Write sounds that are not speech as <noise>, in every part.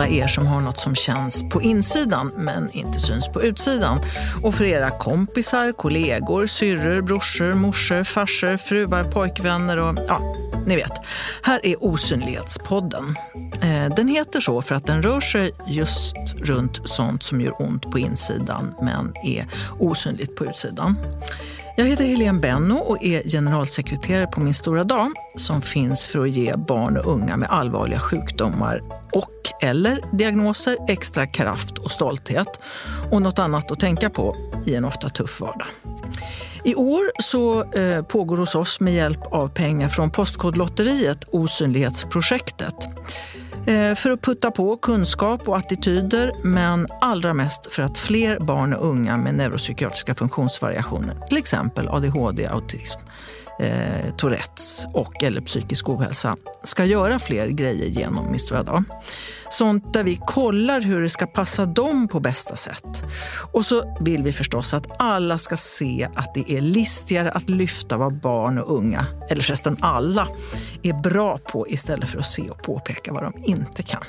alla er som har något som känns på insidan men inte syns på utsidan. Och för era kompisar, kollegor, syrror, brorsor, morsor, farsor, fruar, pojkvänner och ja, ni vet. Här är Osynlighetspodden. Eh, den heter så för att den rör sig just runt sånt som gör ont på insidan men är osynligt på utsidan. Jag heter Helene Benno och är generalsekreterare på Min stora dag som finns för att ge barn och unga med allvarliga sjukdomar och eller diagnoser extra kraft och stolthet och något annat att tänka på i en ofta tuff vardag. I år så eh, pågår hos oss med hjälp av pengar från Postkodlotteriet Osynlighetsprojektet. Eh, för att putta på kunskap och attityder, men allra mest för att fler barn och unga med neuropsykiatriska funktionsvariationer, till exempel ADHD, och autism, eh, Tourettes och eller psykisk ohälsa ska göra fler grejer genom Mistura Dag. Sånt där vi kollar hur det ska passa dem på bästa sätt. Och så vill vi förstås att alla ska se att det är listigare att lyfta vad barn och unga, eller förresten alla, är bra på istället för att se och påpeka vad de inte kan.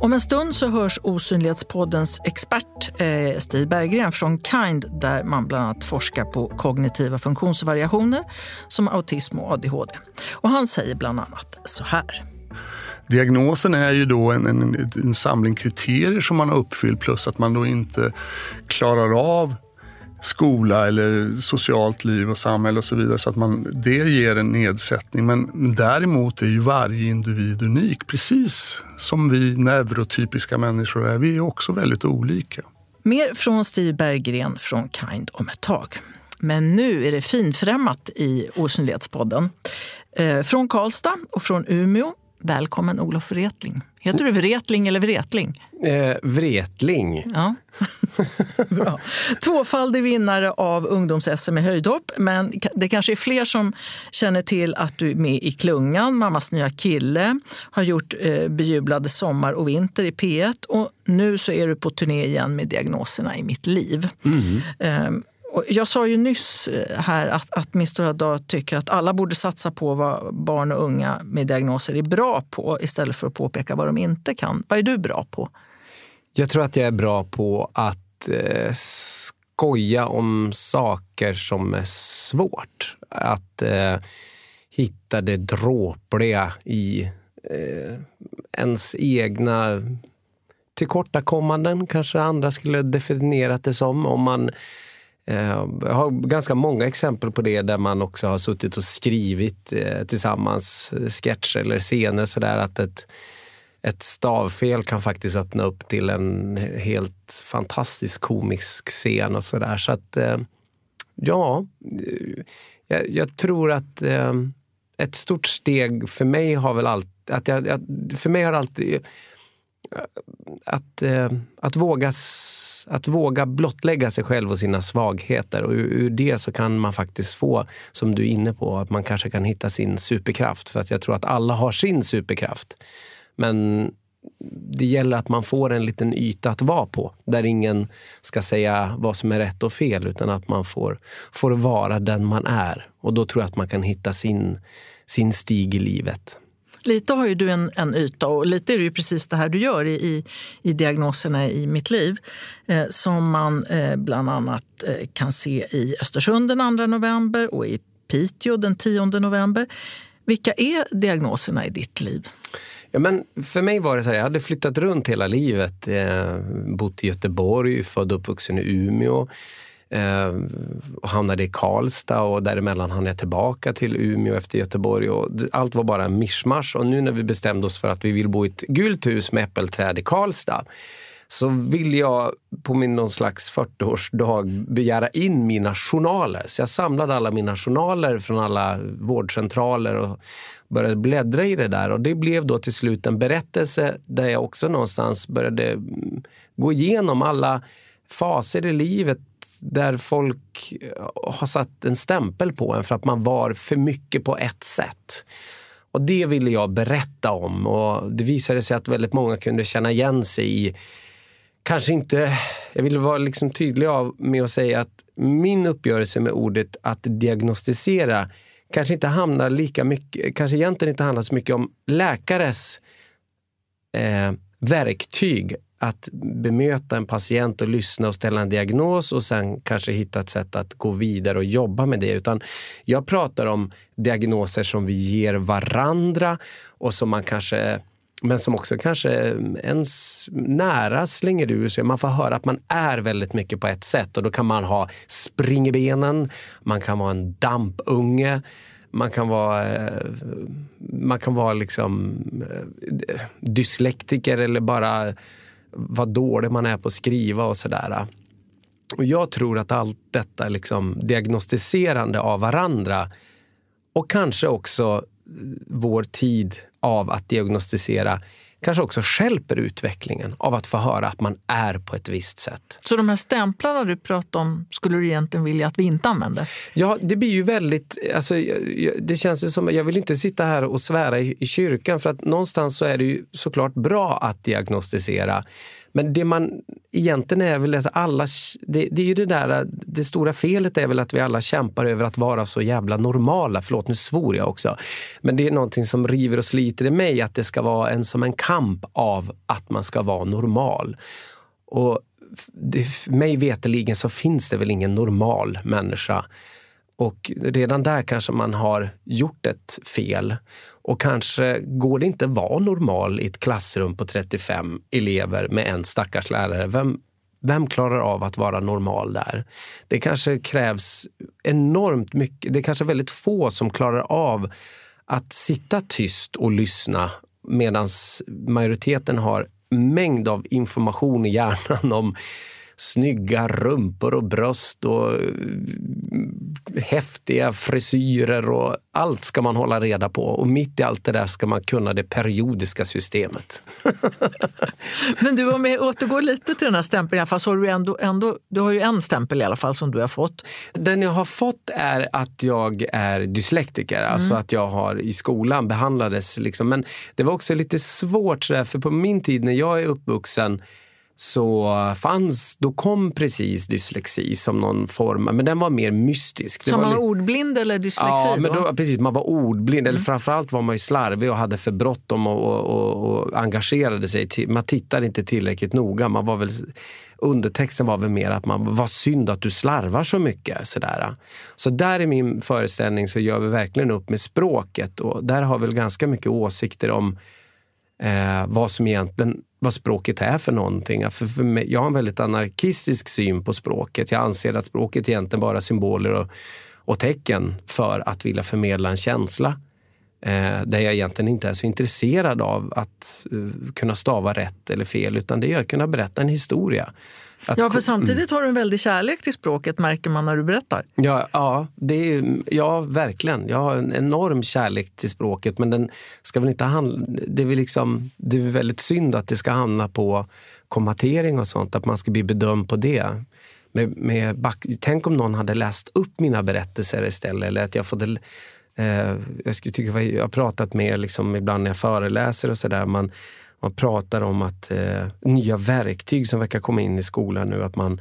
Om en stund så hörs Osynlighetspoddens expert eh, Stig Berggren från Kind där man bland annat forskar på kognitiva funktionsvariationer som autism och ADHD. Och han säger bland annat så här. Diagnosen är ju då en, en, en samling kriterier som man har uppfyllt plus att man då inte klarar av skola eller socialt liv och samhälle och så vidare. Så att man, det ger en nedsättning. Men däremot är ju varje individ unik. Precis som vi neurotypiska människor är. Vi är också väldigt olika. Mer från Stig Berggren från Kind om ett tag. Men nu är det finfrämmat i Osynlighetspodden. Eh, från Karlstad och från Umeå. Välkommen Olof Wretling. Heter du Wretling eller Wretling? Eh, Wretling. Ja. <laughs> Bra. Tvåfaldig vinnare av ungdoms-SM i höjdhopp. Men det kanske är fler som känner till att du är med i Klungan, Mammas nya kille, har gjort eh, bejublade Sommar och vinter i P1 och nu så är du på turné igen med Diagnoserna i mitt liv. Mm. Eh, jag sa ju nyss eh, här att, att Min stora dag tycker att alla borde satsa på vad barn och unga med diagnoser är bra på istället för att påpeka vad de inte kan. Vad är du bra på? Jag tror att jag är bra på att eh, skoja om saker som är svårt. Att eh, hitta det dråpliga i eh, ens egna tillkortakommanden, kanske andra skulle definierat det som. Om man jag har ganska många exempel på det där man också har suttit och skrivit eh, tillsammans eh, sketcher eller scener sådär att ett, ett stavfel kan faktiskt öppna upp till en helt fantastisk komisk scen och sådär. Så att ja, jag, jag tror att ett stort steg för mig har väl alltid, att jag, för mig har alltid att, att våga att våga blottlägga sig själv och sina svagheter. Och ur, ur, det så kan man faktiskt få, som du är inne på, att man kanske kan hitta sin superkraft. För att jag tror att alla har sin superkraft. Men det gäller att man får en liten yta att vara på. Där ingen ska säga vad som är rätt och fel, utan att man får, får vara den man är. Och då tror jag att man kan hitta sin, sin stig i livet. Lite har ju du en, en yta och lite är det ju precis det här du gör i, i, i diagnoserna i mitt liv. Eh, som man eh, bland annat eh, kan se i Östersund den 2 november och i Piteå den 10 november. Vilka är diagnoserna i ditt liv? Ja, men för mig var det så här, jag hade flyttat runt hela livet. Eh, bott i Göteborg, född och uppvuxen i Umeå. Eh, och hamnade i Karlstad och däremellan hann jag tillbaka till Umeå efter Göteborg. Och allt var bara en mischmasch. Och nu när vi bestämde oss för att vi vill bo i ett gult hus med äppelträd i Karlstad så vill jag på min någon slags 40-årsdag begära in mina journaler. Så jag samlade alla mina journaler från alla vårdcentraler och började bläddra i det där. Och det blev då till slut en berättelse där jag också någonstans började mm, gå igenom alla faser i livet där folk eh, har satt en stämpel på en för att man var för mycket på ett sätt. Och det ville jag berätta om och det visade sig att väldigt många kunde känna igen sig i Kanske inte, jag ville vara liksom tydlig av med att säga att min uppgörelse med ordet att diagnostisera kanske inte hamnar lika mycket, kanske egentligen inte handlar så mycket om läkares eh, verktyg att bemöta en patient och lyssna och ställa en diagnos och sen kanske hitta ett sätt att gå vidare och jobba med det. Utan jag pratar om diagnoser som vi ger varandra och som man kanske men som också kanske ens nära slänger ur sig. Man får höra att man är väldigt mycket på ett sätt och då kan man ha spring i benen, man kan vara en dampunge, man kan vara, eh, man kan vara liksom eh, dyslektiker eller bara vad dålig man är på att skriva och sådär. Och jag tror att allt detta liksom diagnostiserande av varandra och kanske också vår tid av att diagnostisera kanske också skälper utvecklingen av att få höra att man är på ett visst sätt. Så de här stämplarna du pratar om skulle du egentligen vilja att vi inte använder? Ja, det blir ju väldigt... Alltså, det känns som, jag vill inte sitta här och svära i, i kyrkan för att någonstans så är det ju såklart bra att diagnostisera. Men det man egentligen är väl alltså alla, det, det, är ju det där, det stora felet är väl att vi alla kämpar över att vara så jävla normala. Förlåt, nu svor jag också. Men det är någonting som river och sliter i mig, att det ska vara en som en kamp av att man ska vara normal. Och det, mig veteligen så finns det väl ingen normal människa. Och redan där kanske man har gjort ett fel. Och kanske går det inte att vara normal i ett klassrum på 35 elever med en stackars lärare. Vem, vem klarar av att vara normal där? Det kanske krävs enormt mycket. Det är kanske väldigt få som klarar av att sitta tyst och lyssna medan majoriteten har mängd av information i hjärnan om snygga rumpor och bröst och eh, häftiga frisyrer och allt ska man hålla reda på. Och mitt i allt det där ska man kunna det periodiska systemet. <laughs> Men du, om vi återgår lite till den här stämpeln, fast har du, ändå, ändå, du har ju en stämpel i alla fall som du har fått. Den jag har fått är att jag är dyslektiker, mm. alltså att jag har i skolan behandlades. Liksom. Men det var också lite svårt, för på min tid när jag är uppvuxen så fanns, då kom precis dyslexi som någon form, men den var mer mystisk. Som man var ordblind eller dyslexi? Ja, men då, precis, man var ordblind. Mm. Eller framförallt var man ju slarvig och hade för bråttom och, och, och, och engagerade sig. Till, man tittade inte tillräckligt noga. Man var väl, undertexten var väl mer att man var synd att du slarvar så mycket. Sådär. Så där i min föreställning så gör vi verkligen upp med språket och där har vi väl ganska mycket åsikter om eh, vad som egentligen vad språket är för någonting. För, för mig, jag har en väldigt anarkistisk syn på språket. Jag anser att språket egentligen bara är symboler och, och tecken för att vilja förmedla en känsla. Eh, där jag egentligen inte är så intresserad av att uh, kunna stava rätt eller fel, utan det är att kunna berätta en historia. Ja, för samtidigt har du en väldig kärlek till språket märker man när du berättar. Ja, ja, det är, ja verkligen. Jag har en enorm kärlek till språket men den ska väl inte handla, det, är väl liksom, det är väldigt synd att det ska hamna på kommatering och sånt, att man ska bli bedömd på det. Med, med back, tänk om någon hade läst upp mina berättelser istället. Eller att jag, fått, eh, jag, skulle tycka, jag har pratat med liksom, ibland när jag föreläser och sådär. Man pratar om att eh, nya verktyg som verkar komma in i skolan nu, att man,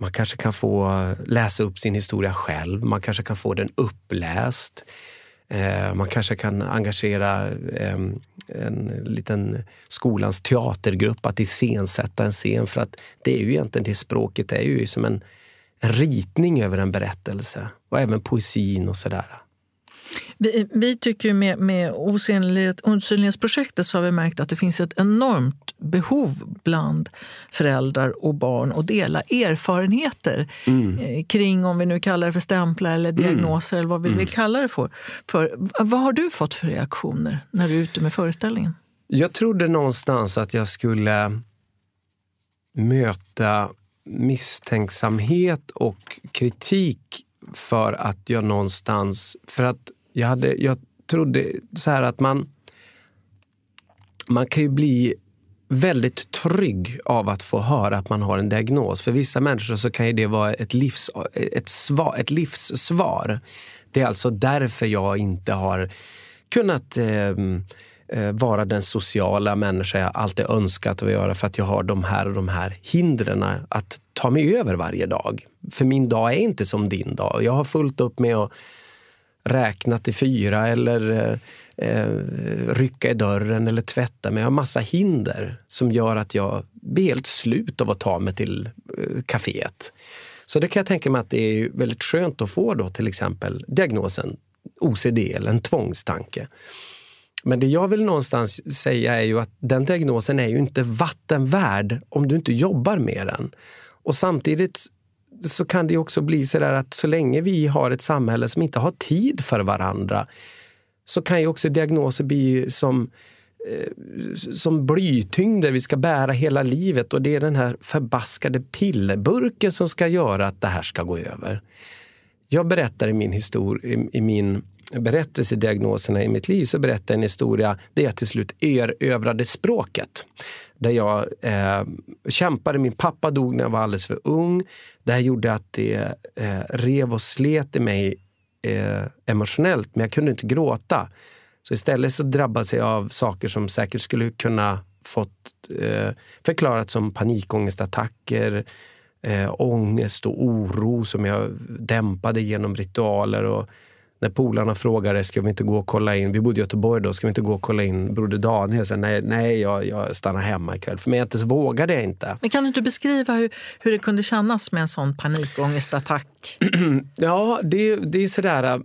man kanske kan få läsa upp sin historia själv. Man kanske kan få den uppläst. Eh, man kanske kan engagera eh, en liten skolans teatergrupp att iscensätta en scen. För att det är ju egentligen det språket Det är ju som en, en ritning över en berättelse. Och även poesin och sådär. Vi, vi tycker med, med osynlighet, osynlighetsprojektet så har vi märkt att det finns ett enormt behov bland föräldrar och barn att dela erfarenheter mm. Eh, kring om vi nu kallar det för stämplar eller mm. diagnoser mm. eller vad vi mm. vill kalla det för. för. Vad har du fått för reaktioner när du är ute med föreställningen? Jag trodde någonstans att jag skulle möta misstänksamhet och kritik för att jag någonstans... För att jag, hade, jag trodde så här att man, man kan ju bli väldigt trygg av att få höra att man har en diagnos. För vissa människor så kan det vara ett, livs, ett, svar, ett livssvar. Det är alltså därför jag inte har kunnat ehm, eh, vara den sociala människa jag alltid önskat att göra för att jag har de här och de här hindren att ta mig över varje dag. För min dag är inte som din dag. Jag har fullt upp med att räkna till fyra eller eh, eh, rycka i dörren eller tvätta mig. Jag har massa hinder som gör att jag blir helt slut av att ta mig till eh, kaféet. Så det kan jag tänka mig att det är väldigt skönt att få då till exempel diagnosen OCD eller en tvångstanke. Men det jag vill någonstans säga är ju att den diagnosen är ju inte vattenvärd om du inte jobbar med den. Och samtidigt så kan det också bli så där att så länge vi har ett samhälle som inte har tid för varandra så kan ju också diagnoser bli som, eh, som blytyngder vi ska bära hela livet och det är den här förbaskade pillerburken som ska göra att det här ska gå över. Jag berättar i min, histor i, i min berättelsediagnoserna i mitt liv så berättar jag en historia där jag till slut erövrade språket. Där jag eh, kämpade. Min pappa dog när jag var alldeles för ung. Det här gjorde att det eh, rev och slet i mig eh, emotionellt, men jag kunde inte gråta. Så istället så drabbades jag av saker som säkert skulle kunna fått eh, förklarat som panikångestattacker, eh, ångest och oro som jag dämpade genom ritualer och när polarna frågade ska vi inte gå och kolla in, vi bodde i Göteborg då, ska vi inte gå och kolla in Broder Daniel? Så, nej, nej jag, jag stannar hemma ikväll. För mig inte så vågade jag inte. Men kan du inte beskriva hur, hur det kunde kännas med en sån panikångestattack? <clears throat> ja, det, det är sådär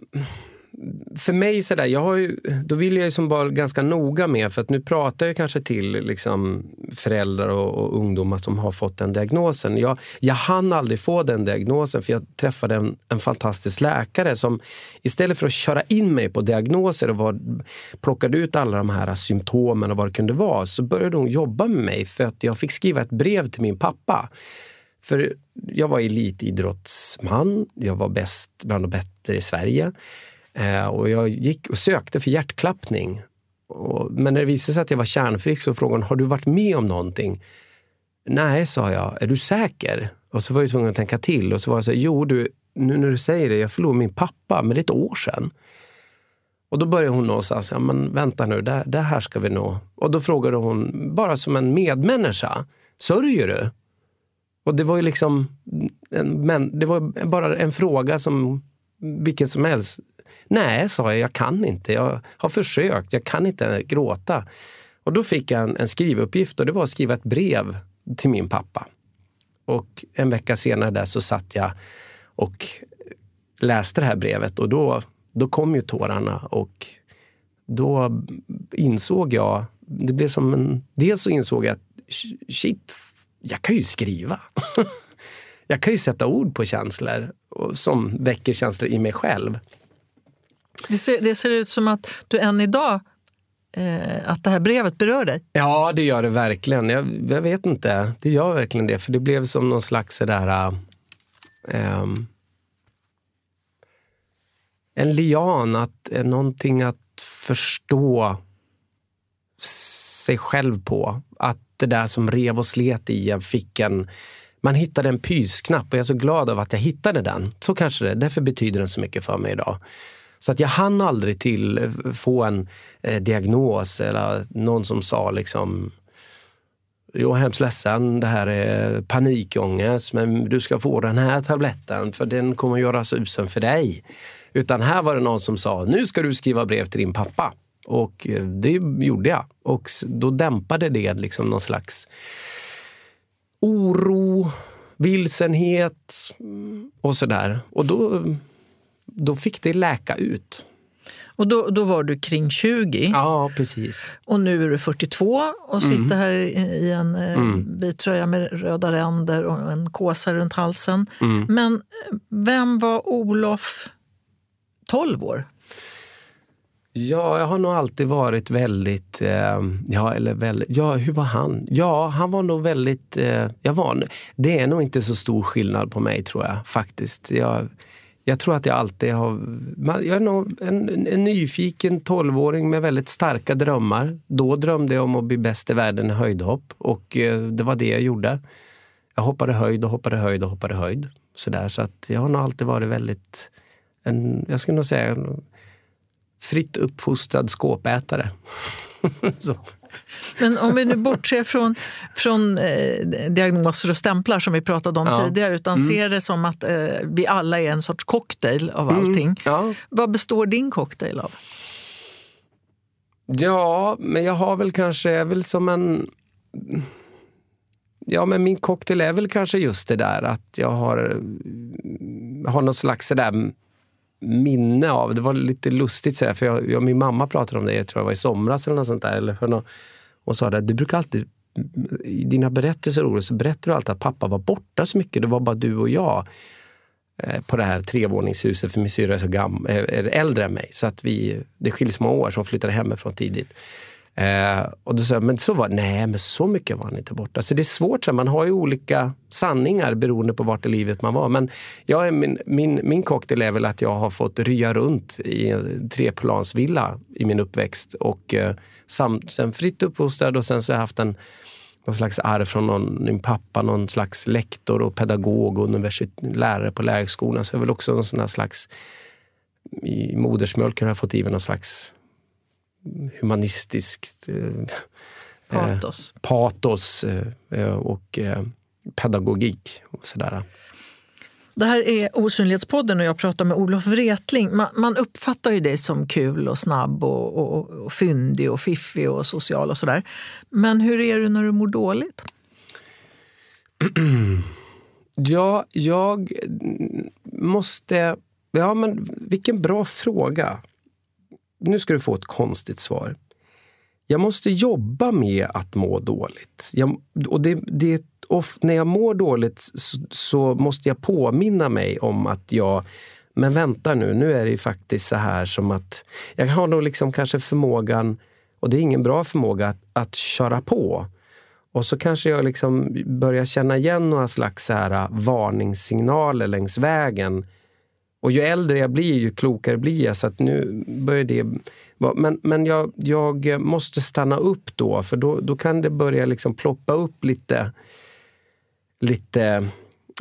för mig sådär, jag har ju, då vill jag ju som vara ganska noga med, för att nu pratar jag kanske till liksom föräldrar och, och ungdomar som har fått den diagnosen. Jag, jag hann aldrig få den diagnosen för jag träffade en, en fantastisk läkare som istället för att köra in mig på diagnoser och var, plockade ut alla de här symptomen och vad det kunde vara, så började hon jobba med mig för att jag fick skriva ett brev till min pappa. För jag var elitidrottsman, jag var bäst bland de bättre i Sverige. Eh, och jag gick och sökte för hjärtklappning. Och, men när det visade sig att jag var kärnfrisk så frågade hon, har du varit med om någonting? Nej, sa jag. Är du säker? Och så var jag tvungen att tänka till. Och så var jag så här, jo du, nu när du säger det, jag förlorade min pappa, men det är ett år sedan. Och då började hon någonstans, ja men vänta nu, det, det här ska vi nå. Och då frågade hon, bara som en medmänniska, sörjer du? Och det var ju liksom, en, men, det var bara en fråga som vilken som helst Nej, sa jag, jag kan inte. Jag har försökt, jag kan inte gråta. Och då fick jag en, en skrivuppgift och det var att skriva ett brev till min pappa. Och en vecka senare där så satt jag och läste det här brevet och då, då kom ju tårarna och då insåg jag, det blev som en, dels så insåg jag att shit, jag kan ju skriva. <laughs> jag kan ju sätta ord på känslor som väcker känslor i mig själv. Det ser, det ser ut som att du än idag eh, att det här brevet berör dig? Ja, det gör det verkligen. Jag, jag, vet inte. Det gör verkligen det. För det blev som någon slags sådär... Äh, eh, ehm, en lian, att, eh, någonting att förstå sig själv på. Att det där som rev och slet i en fick en... Man hittade en pysknapp och jag är så glad över att jag hittade den. Så kanske det Därför betyder den så mycket för mig idag. Så att jag hann aldrig till eh, få en eh, diagnos eller någon som sa liksom jag är hemskt ledsen, det här är panikångest men du ska få den här tabletten för den kommer att göra susen för dig. Utan här var det någon som sa, nu ska du skriva brev till din pappa. Och eh, det gjorde jag. Och då dämpade det liksom någon slags oro, vilsenhet mm, och sådär. Och då eh, då fick det läka ut. Och då, då var du kring 20. Ja, precis. Och nu är du 42 och sitter mm. här i en eh, mm. vit tröja med röda ränder och en kåsa runt halsen. Mm. Men eh, vem var Olof 12 år? Ja, jag har nog alltid varit väldigt... Eh, ja, eller väldigt, ja, hur var han? Ja, han var nog väldigt... Eh, jag var, det är nog inte så stor skillnad på mig, tror jag. faktiskt. Jag, jag tror att jag alltid har... Jag är nog en, en nyfiken tolvåring med väldigt starka drömmar. Då drömde jag om att bli bäst i världen i höjdhopp och eh, det var det jag gjorde. Jag hoppade höjd och hoppade höjd och hoppade höjd. Så, där, så att jag har nog alltid varit väldigt, en, jag skulle nog säga, en fritt uppfostrad skåpätare. <laughs> Men om vi nu bortser från, från eh, diagnoser och stämplar som vi pratade om ja. tidigare utan mm. ser det som att eh, vi alla är en sorts cocktail av mm. allting. Ja. Vad består din cocktail av? Ja, men jag har väl kanske, jag är väl som en... Ja, men min cocktail är väl kanske just det där att jag har, har någon slags sådär minne av, det var lite lustigt sådär, för jag, jag, min mamma pratade om det, jag tror det var i somras eller något sånt där. Eller för något, och sa att du brukar alltid, i dina berättelser så berättar du alltid att pappa var borta så mycket, det var bara du och jag eh, på det här trevåningshuset, för min syrra är, så gam, eh, är äldre än mig. Så att vi, det skiljs många år, så hon flyttade hemifrån tidigt. Eh, och då sa jag, men så var Nej, men så mycket var han inte borta. Så det är svårt, man har ju olika sanningar beroende på vart i livet man var. Men jag är min, min, min cocktail är väl att jag har fått rya runt i en treplansvilla i min uppväxt. Och eh, sam, sen fritt uppfostrad och sen så har jag haft en någon slags arv från någon, min pappa, någon slags lektor och pedagog och lärare på lärarhögskolan. Så jag är väl också någon sån slags, i modersmjölken har jag fått i mig någon slags humanistiskt eh, patos, eh, patos eh, och pedagogik. Och sådär. Det här är Osynlighetspodden och jag pratar med Olof Wretling. Man, man uppfattar ju dig som kul och snabb och, och, och fyndig och fiffig och social och sådär. Men hur är du när du mår dåligt? <clears throat> ja, jag måste... Ja, men vilken bra fråga nu ska du få ett konstigt svar. Jag måste jobba med att må dåligt. Jag, och det, det, och när jag mår dåligt så, så, måste jag påminna mig om att jag men vänta nu, nu är det ju faktiskt så här som att jag har nog liksom kanske förmågan, och det är ingen bra förmåga, att, att köra på. Och så kanske jag liksom börjar känna igen några slags så här eh, varningssignaler längs vägen och ju äldre jag blir, ju klokare blir jag. Så att nu börjar det... Men, men jag, jag måste stanna upp då, för då, då kan det börja liksom ploppa upp lite... Lite...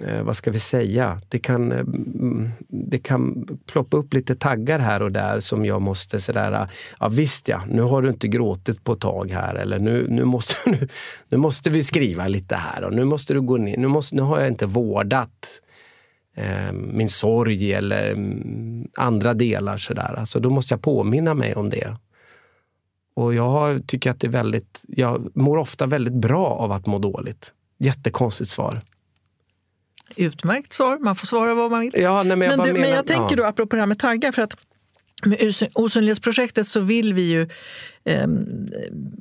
Eh, vad ska vi säga? Det kan, eh, mm, det kan ploppa upp lite taggar här och där som jag måste sådär, ja visst ja, nu har du inte gråtit på ett tag här eller nu, nu, måste, <laughs> nu, nu måste vi skriva lite här och nu måste du gå ner, nu, måste, nu har jag inte vårdat eh, min sorg eller andra delar. Sådär. Alltså, då måste jag påminna mig om det. Och jag tycker att det är väldigt, jag mår ofta väldigt bra av att må dåligt. Jättekonstigt svar. Utmärkt svar, man får svara vad man vill. Ja, nej, men, jag men, du, menar, men jag tänker ja. då, apropå det här med taggar, för att med Osynlighetsprojektet så vill vi ju eh,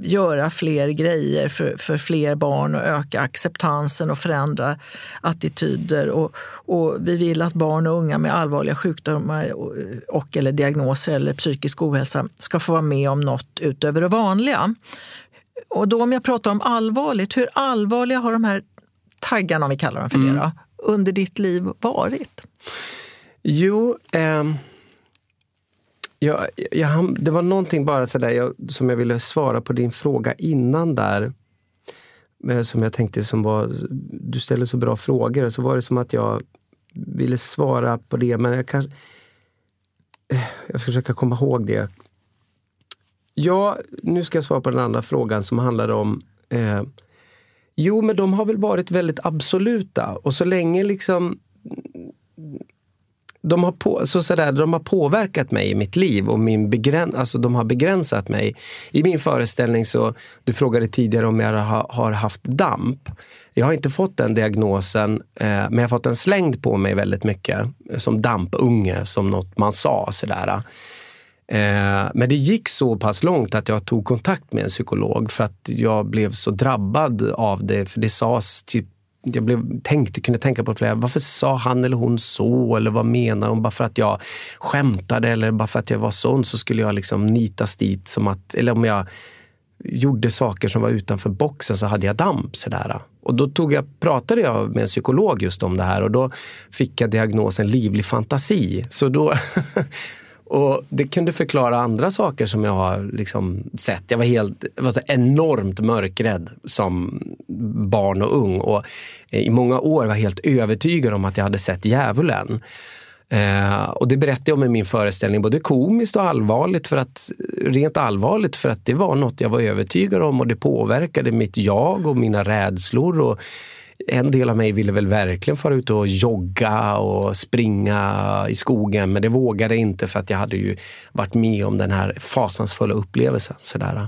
göra fler grejer för, för fler barn och öka acceptansen och förändra attityder. Och, och vi vill att barn och unga med allvarliga sjukdomar och, och eller diagnoser eller psykisk ohälsa ska få vara med om något utöver det vanliga. Och då om jag pratar om allvarligt, hur allvarliga har de här taggarna, om vi kallar dem för mm. det, då, under ditt liv varit? Jo, eh jag, jag, det var någonting bara sådär jag, som jag ville svara på din fråga innan där. Eh, som jag tänkte som var, du ställde så bra frågor och så var det som att jag ville svara på det men jag kanske... Eh, jag ska försöka komma ihåg det. Ja, nu ska jag svara på den andra frågan som handlade om eh, Jo, men de har väl varit väldigt absoluta och så länge liksom de har, på, så sådär, de har påverkat mig i mitt liv och min begräns, alltså de har begränsat mig. I min föreställning så, du frågade tidigare om jag har, har haft DAMP. Jag har inte fått den diagnosen, eh, men jag har fått den slängd på mig väldigt mycket. Som DAMP-unge, som något man sa. Sådär. Eh, men det gick så pass långt att jag tog kontakt med en psykolog för att jag blev så drabbad av det. För det sades typ jag blev, tänkte, kunde tänka på flera, varför sa han eller hon så? Eller vad menar hon? Bara för att jag skämtade eller bara för att jag var sån så skulle jag liksom nitas dit. Som att, eller om jag gjorde saker som var utanför boxen så hade jag damp. Sådär. Och då tog jag, pratade jag med en psykolog just om det här och då fick jag diagnosen livlig fantasi. Så då <laughs> Och Det kunde förklara andra saker som jag har liksom sett. Jag var, helt, jag var enormt mörkrädd som barn och ung. Och eh, I många år var jag helt övertygad om att jag hade sett djävulen. Eh, och det berättade jag om i min föreställning, både komiskt och allvarligt. För att, rent allvarligt för att det var något jag var övertygad om och det påverkade mitt jag och mina rädslor. Och en del av mig ville väl verkligen fara ut och jogga och springa i skogen, men det vågade jag inte för att jag hade ju varit med om den här fasansfulla upplevelsen. Sådär.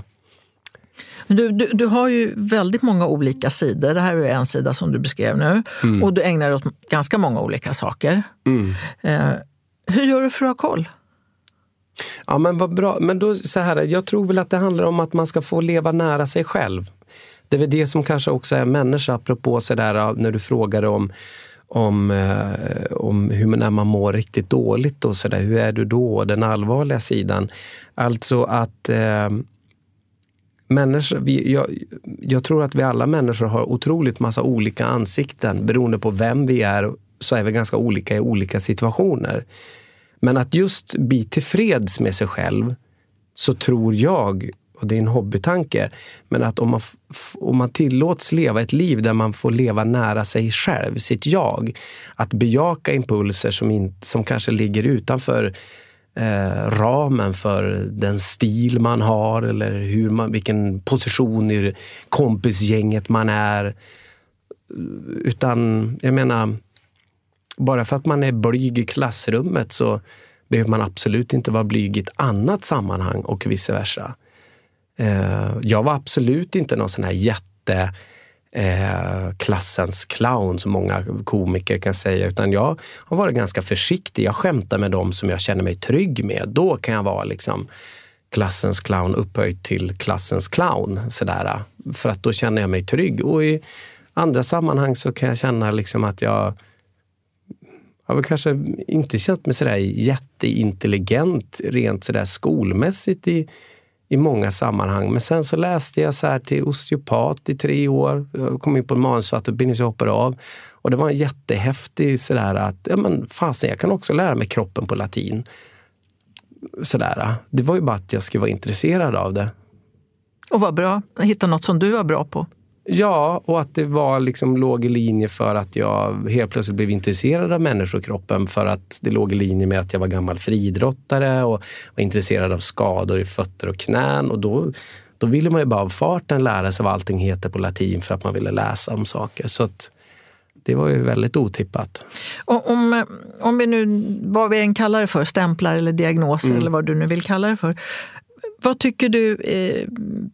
Du, du, du, har ju väldigt många olika sidor. Det här är en sida som du beskrev nu. Mm. Och du ägnar dig åt ganska många olika saker. Mm. Eh, hur gör du för att ha koll? Ja, men vad bra. Men då, så här, jag tror väl att det handlar om att man ska få leva nära sig själv. Det är väl det som kanske också är människa, apropå så där, när du frågade om om, eh, om hur, när man mår riktigt dåligt och så där, hur är du då? Den allvarliga sidan. Alltså att eh, människor, vi, jag, jag, tror att vi alla människor har otroligt massa olika ansikten. Beroende på vem vi är så är vi ganska olika i olika situationer. Men att just bli tillfreds med sig själv så tror jag, och det är en hobbytanke, men att om man, om man tillåts leva ett liv där man får leva nära sig själv, sitt jag. Att bejaka impulser som, in, som kanske ligger utanför eh, ramen för den stil man har eller hur man, vilken position i kompisgänget man är. Utan, jag menar, bara för att man är blyg i klassrummet så behöver man absolut inte vara blyg i ett annat sammanhang och vice versa. Eh, jag var absolut inte någon sån här jätte eh, klassens clown som många komiker kan säga, utan jag har varit ganska försiktig. Jag skämtar med dem som jag känner mig trygg med. Då kan jag vara liksom klassens clown upphöjt till klassens clown. Sådär. För att då känner jag mig trygg. Och i andra sammanhang så kan jag känna liksom att jag har väl kanske inte känt mig sådär jätteintelligent rent sådär skolmässigt i, i många sammanhang. Men sen så läste jag så här till osteopat i tre år. Jag kom in på en manusförfattarutbildning så jag hoppade av. Och det var en jättehäftig sådär att, ja men fasen, jag kan också lära mig kroppen på latin. Sådär. Det var ju bara att jag skulle vara intresserad av det. Och vad bra, hitta något som du var bra på. Ja, och att det var liksom låg i linje för att jag helt plötsligt blev intresserad av människokroppen för att det låg i linje med att jag var gammal friidrottare och var intresserad av skador i fötter och knän. Och då, då ville man ju bara av farten lära sig vad allting heter på latin för att man ville läsa om saker. Så att, det var ju väldigt otippat. Om, om vi nu, vad vi än kallar det för, stämplar eller diagnoser mm. eller vad du nu vill kalla det för. Vad tycker du eh,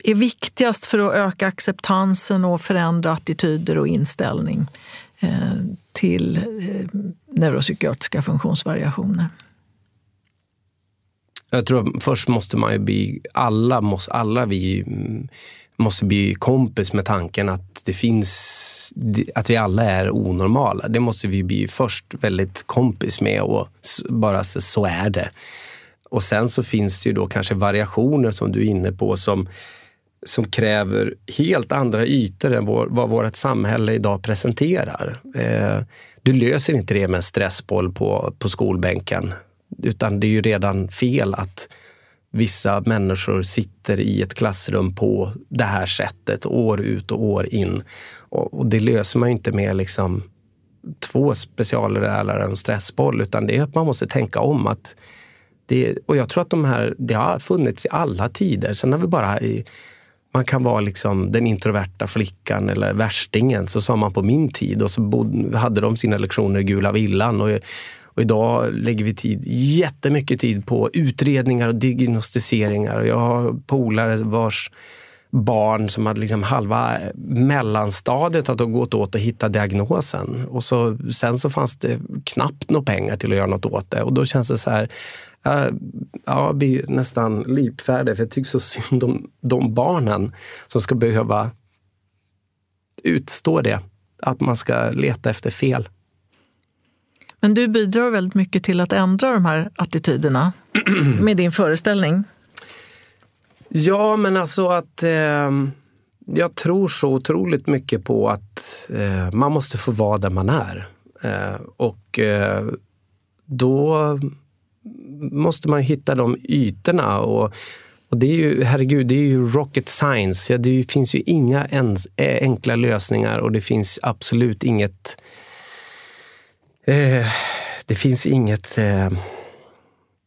är viktigast för att öka acceptansen och förändra attityder och inställning eh, till eh, neuropsykiatriska funktionsvariationer? Jag tror att först måste man ju bli, alla, måste, alla vi mm, måste bli kompis med tanken att det finns, att vi alla är onormala. Det måste vi bli först väldigt kompis med och bara så är det. Och sen så finns det ju då kanske variationer som du är inne på som, som kräver helt andra ytor än vår, vad vårt samhälle idag presenterar. Eh, du löser inte det med en stressboll på, på skolbänken. Utan det är ju redan fel att vissa människor sitter i ett klassrum på det här sättet år ut och år in. Och, och det löser man ju inte med liksom två speciallärare och en stressboll, utan det är att man måste tänka om att det, och jag tror att de här, det har funnits i alla tider. Sen har vi bara i, man kan vara liksom den introverta flickan eller värstingen, så sa man på min tid. Och så bod, hade de sina lektioner i Gula villan. Och, och idag lägger vi tid, jättemycket tid på utredningar och diagnostiseringar. Och jag har polare vars barn som hade liksom halva mellanstadiet att gått åt att hitta diagnosen. Och så, sen så fanns det knappt några pengar till att göra något åt det. Och då känns det så här, jag blir nästan lipfärdig för jag tycker så synd om de barnen som ska behöva utstå det. Att man ska leta efter fel. Men du bidrar väldigt mycket till att ändra de här attityderna med din föreställning. Ja, men alltså att eh, jag tror så otroligt mycket på att eh, man måste få vara där man är. Eh, och eh, då måste man hitta de ytorna. Och, och det är ju, herregud, det är ju rocket science. Ja, det finns ju inga ens, eh, enkla lösningar och det finns absolut inget... Eh, det finns inget... Eh,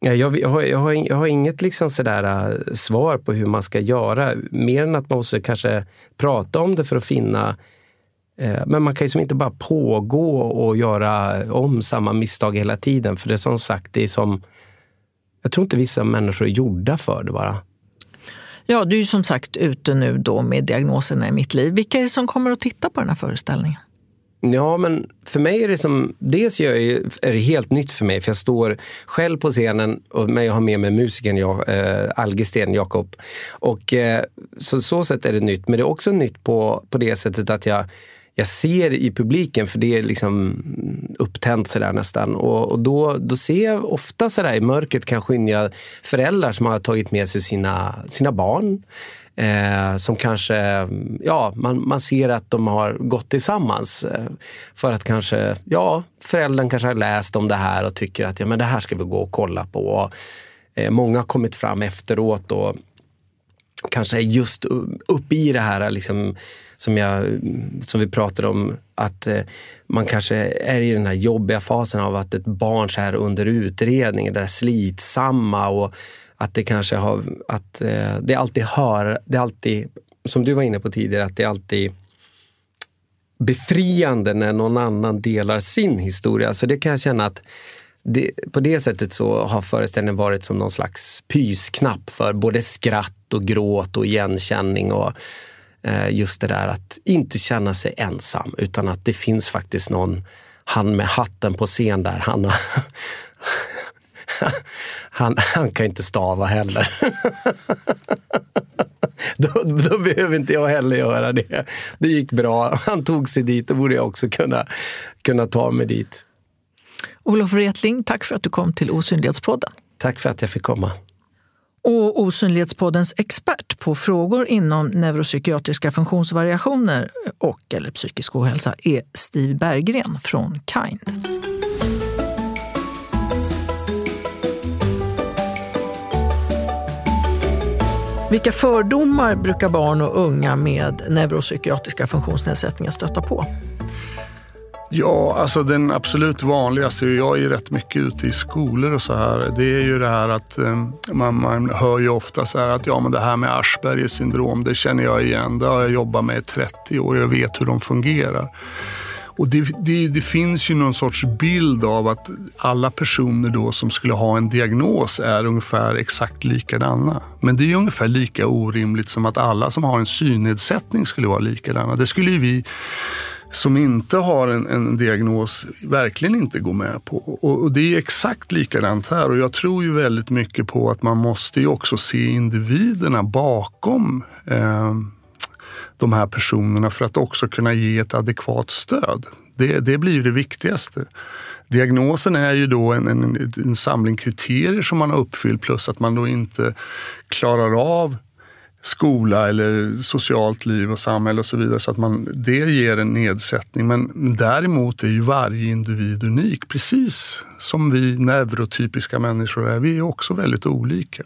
Eh, jag, jag, har, jag, har, jag har inget liksom sådär uh, svar på hur man ska göra, mer än att man måste kanske prata om det för att finna eh, men man kan ju som inte bara pågå och göra om samma misstag hela tiden. För det är som sagt, det är som... Jag tror inte vissa människor är gjorda för det bara. Ja, du är ju som sagt ute nu då med diagnoserna i mitt liv. Vilka är det som kommer att titta på den här föreställningen? Ja, men för mig är det som... Dels är det helt nytt för mig, för jag står själv på scenen, och men jag har med mig musikern jag, eh, Algesten Jakob. Och eh, så, så sätt är det nytt. Men det är också nytt på, på det sättet att jag jag ser i publiken, för det är liksom upptänt sådär nästan. Och, och då, då ser jag ofta sådär i mörkret kan skynja föräldrar som har tagit med sig sina, sina barn. Eh, som kanske, ja, man, man ser att de har gått tillsammans. Eh, för att kanske, ja, föräldern kanske har läst om det här och tycker att ja, men det här ska vi gå och kolla på. Och, eh, många har kommit fram efteråt och kanske är just uppe i det här liksom, som, jag, som vi pratade om, att eh, man kanske är i den här jobbiga fasen av att ett barn så här under utredning, det där slitsamma och att det kanske har, att eh, det alltid hör, det alltid, som du var inne på tidigare, att det är alltid befriande när någon annan delar sin historia. Så det kan jag känna att det, på det sättet så har föreställningen varit som någon slags pysknapp för både skratt och gråt och igenkänning och eh, just det där att inte känna sig ensam utan att det finns faktiskt någon, han med hatten på scen där, han, har <laughs> han, han kan inte stava heller. <laughs> då, då behöver inte jag heller göra det. Det gick bra. Han tog sig dit, då borde jag också kunna, kunna ta mig dit. Olof Wretling, tack för att du kom till Osynlighetspodden. Tack för att jag fick komma. Och Osynlighetspoddens expert på frågor inom neuropsykiatriska funktionsvariationer och eller psykisk ohälsa är Steve Berggren från Kind. Vilka fördomar brukar barn och unga med neuropsykiatriska funktionsnedsättningar stöta på? Ja, alltså den absolut vanligaste, jag är ju rätt mycket ute i skolor och så här, det är ju det här att eh, man, man hör ju ofta så här att ja men det här med Aspergers syndrom, det känner jag igen, det har jag jobbat med i 30 år, jag vet hur de fungerar. Och det, det, det, finns ju någon sorts bild av att alla personer då som skulle ha en diagnos är ungefär exakt likadana. Men det är ju ungefär lika orimligt som att alla som har en synnedsättning skulle vara likadana. Det skulle ju vi som inte har en, en, diagnos verkligen inte gå med på. Och, och, det är exakt likadant här och jag tror ju väldigt mycket på att man måste ju också se individerna bakom eh, de här personerna för att också kunna ge ett adekvat stöd. Det, det blir det viktigaste. Diagnosen är ju då en, en, en samling kriterier som man har uppfyllt plus att man då inte klarar av skola eller socialt liv och samhälle och så vidare. Så att man, det ger en nedsättning. Men däremot är ju varje individ unik. Precis som vi neurotypiska människor är. Vi är också väldigt olika.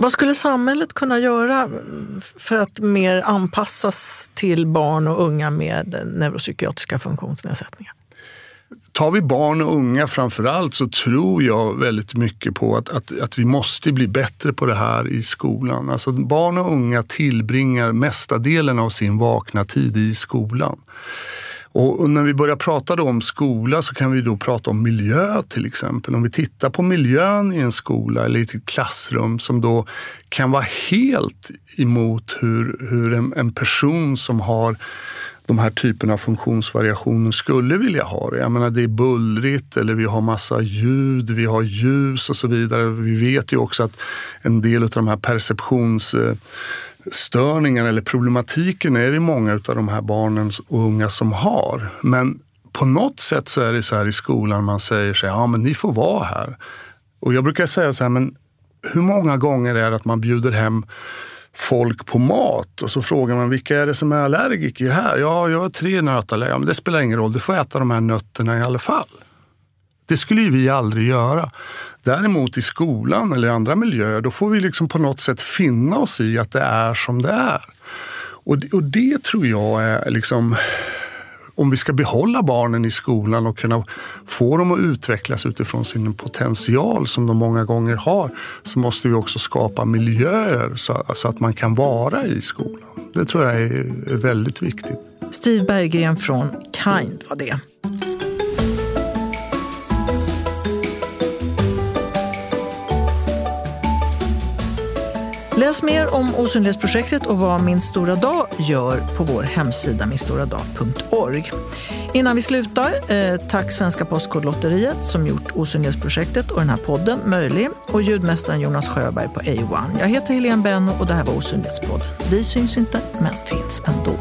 Vad skulle samhället kunna göra mm, för att mer anpassas till barn och unga med neuropsykiatriska funktionsnedsättningar? Tar vi barn och unga framför allt så tror jag väldigt mycket på att, att, att vi måste bli bättre på det här i skolan. Alltså barn och unga tillbringar mesta delen av sin vakna tid i skolan. Och när vi börjar prata om skola så kan vi då prata om miljö till exempel. Om vi tittar på miljön i en skola eller i ett klassrum som då kan vara helt emot hur, hur en, en person som har de här typerna av funktionsvariationer skulle vilja ha det. Jag menar, det är bullrigt eller vi har massa ljud, vi har ljus och så vidare. Vi vet ju också att en del av de här perceptions... Eh, störningen eller problematiken är det många av de här barnen och unga som har. Men på något sätt så är det så här i skolan man säger sig, ja men ni får vara här. Och jag brukar säga så här, men hur många gånger är det att man bjuder hem folk på mat och så frågar man vilka är det som är allergiker här? Ja, jag har tre nötallergiker. Ja, men det spelar ingen roll, du får äta de här nötterna i alla fall. Det skulle ju vi aldrig göra. Däremot i skolan eller andra miljöer, då får vi liksom på något sätt finna oss i att det är som det är. Och, och det tror jag är liksom om vi ska behålla barnen i skolan och kunna få dem att utvecklas utifrån sin potential som de många gånger har så måste vi också skapa miljöer så, så att man kan vara i skolan. Det tror jag är, är väldigt viktigt. Steve Berggren från Kind var det. Läs mer om osynlighetsprojektet och vad Min stora dag gör på vår hemsida minstoradag.org. Innan vi slutar, eh, tack Svenska Postkodlotteriet som gjort osynlighetsprojektet och den här podden möjlig och ljudmästaren Jonas Sjöberg på A1. Jag heter Helene Benno och det här var Osynlighetspodden. Vi syns inte, men finns ändå.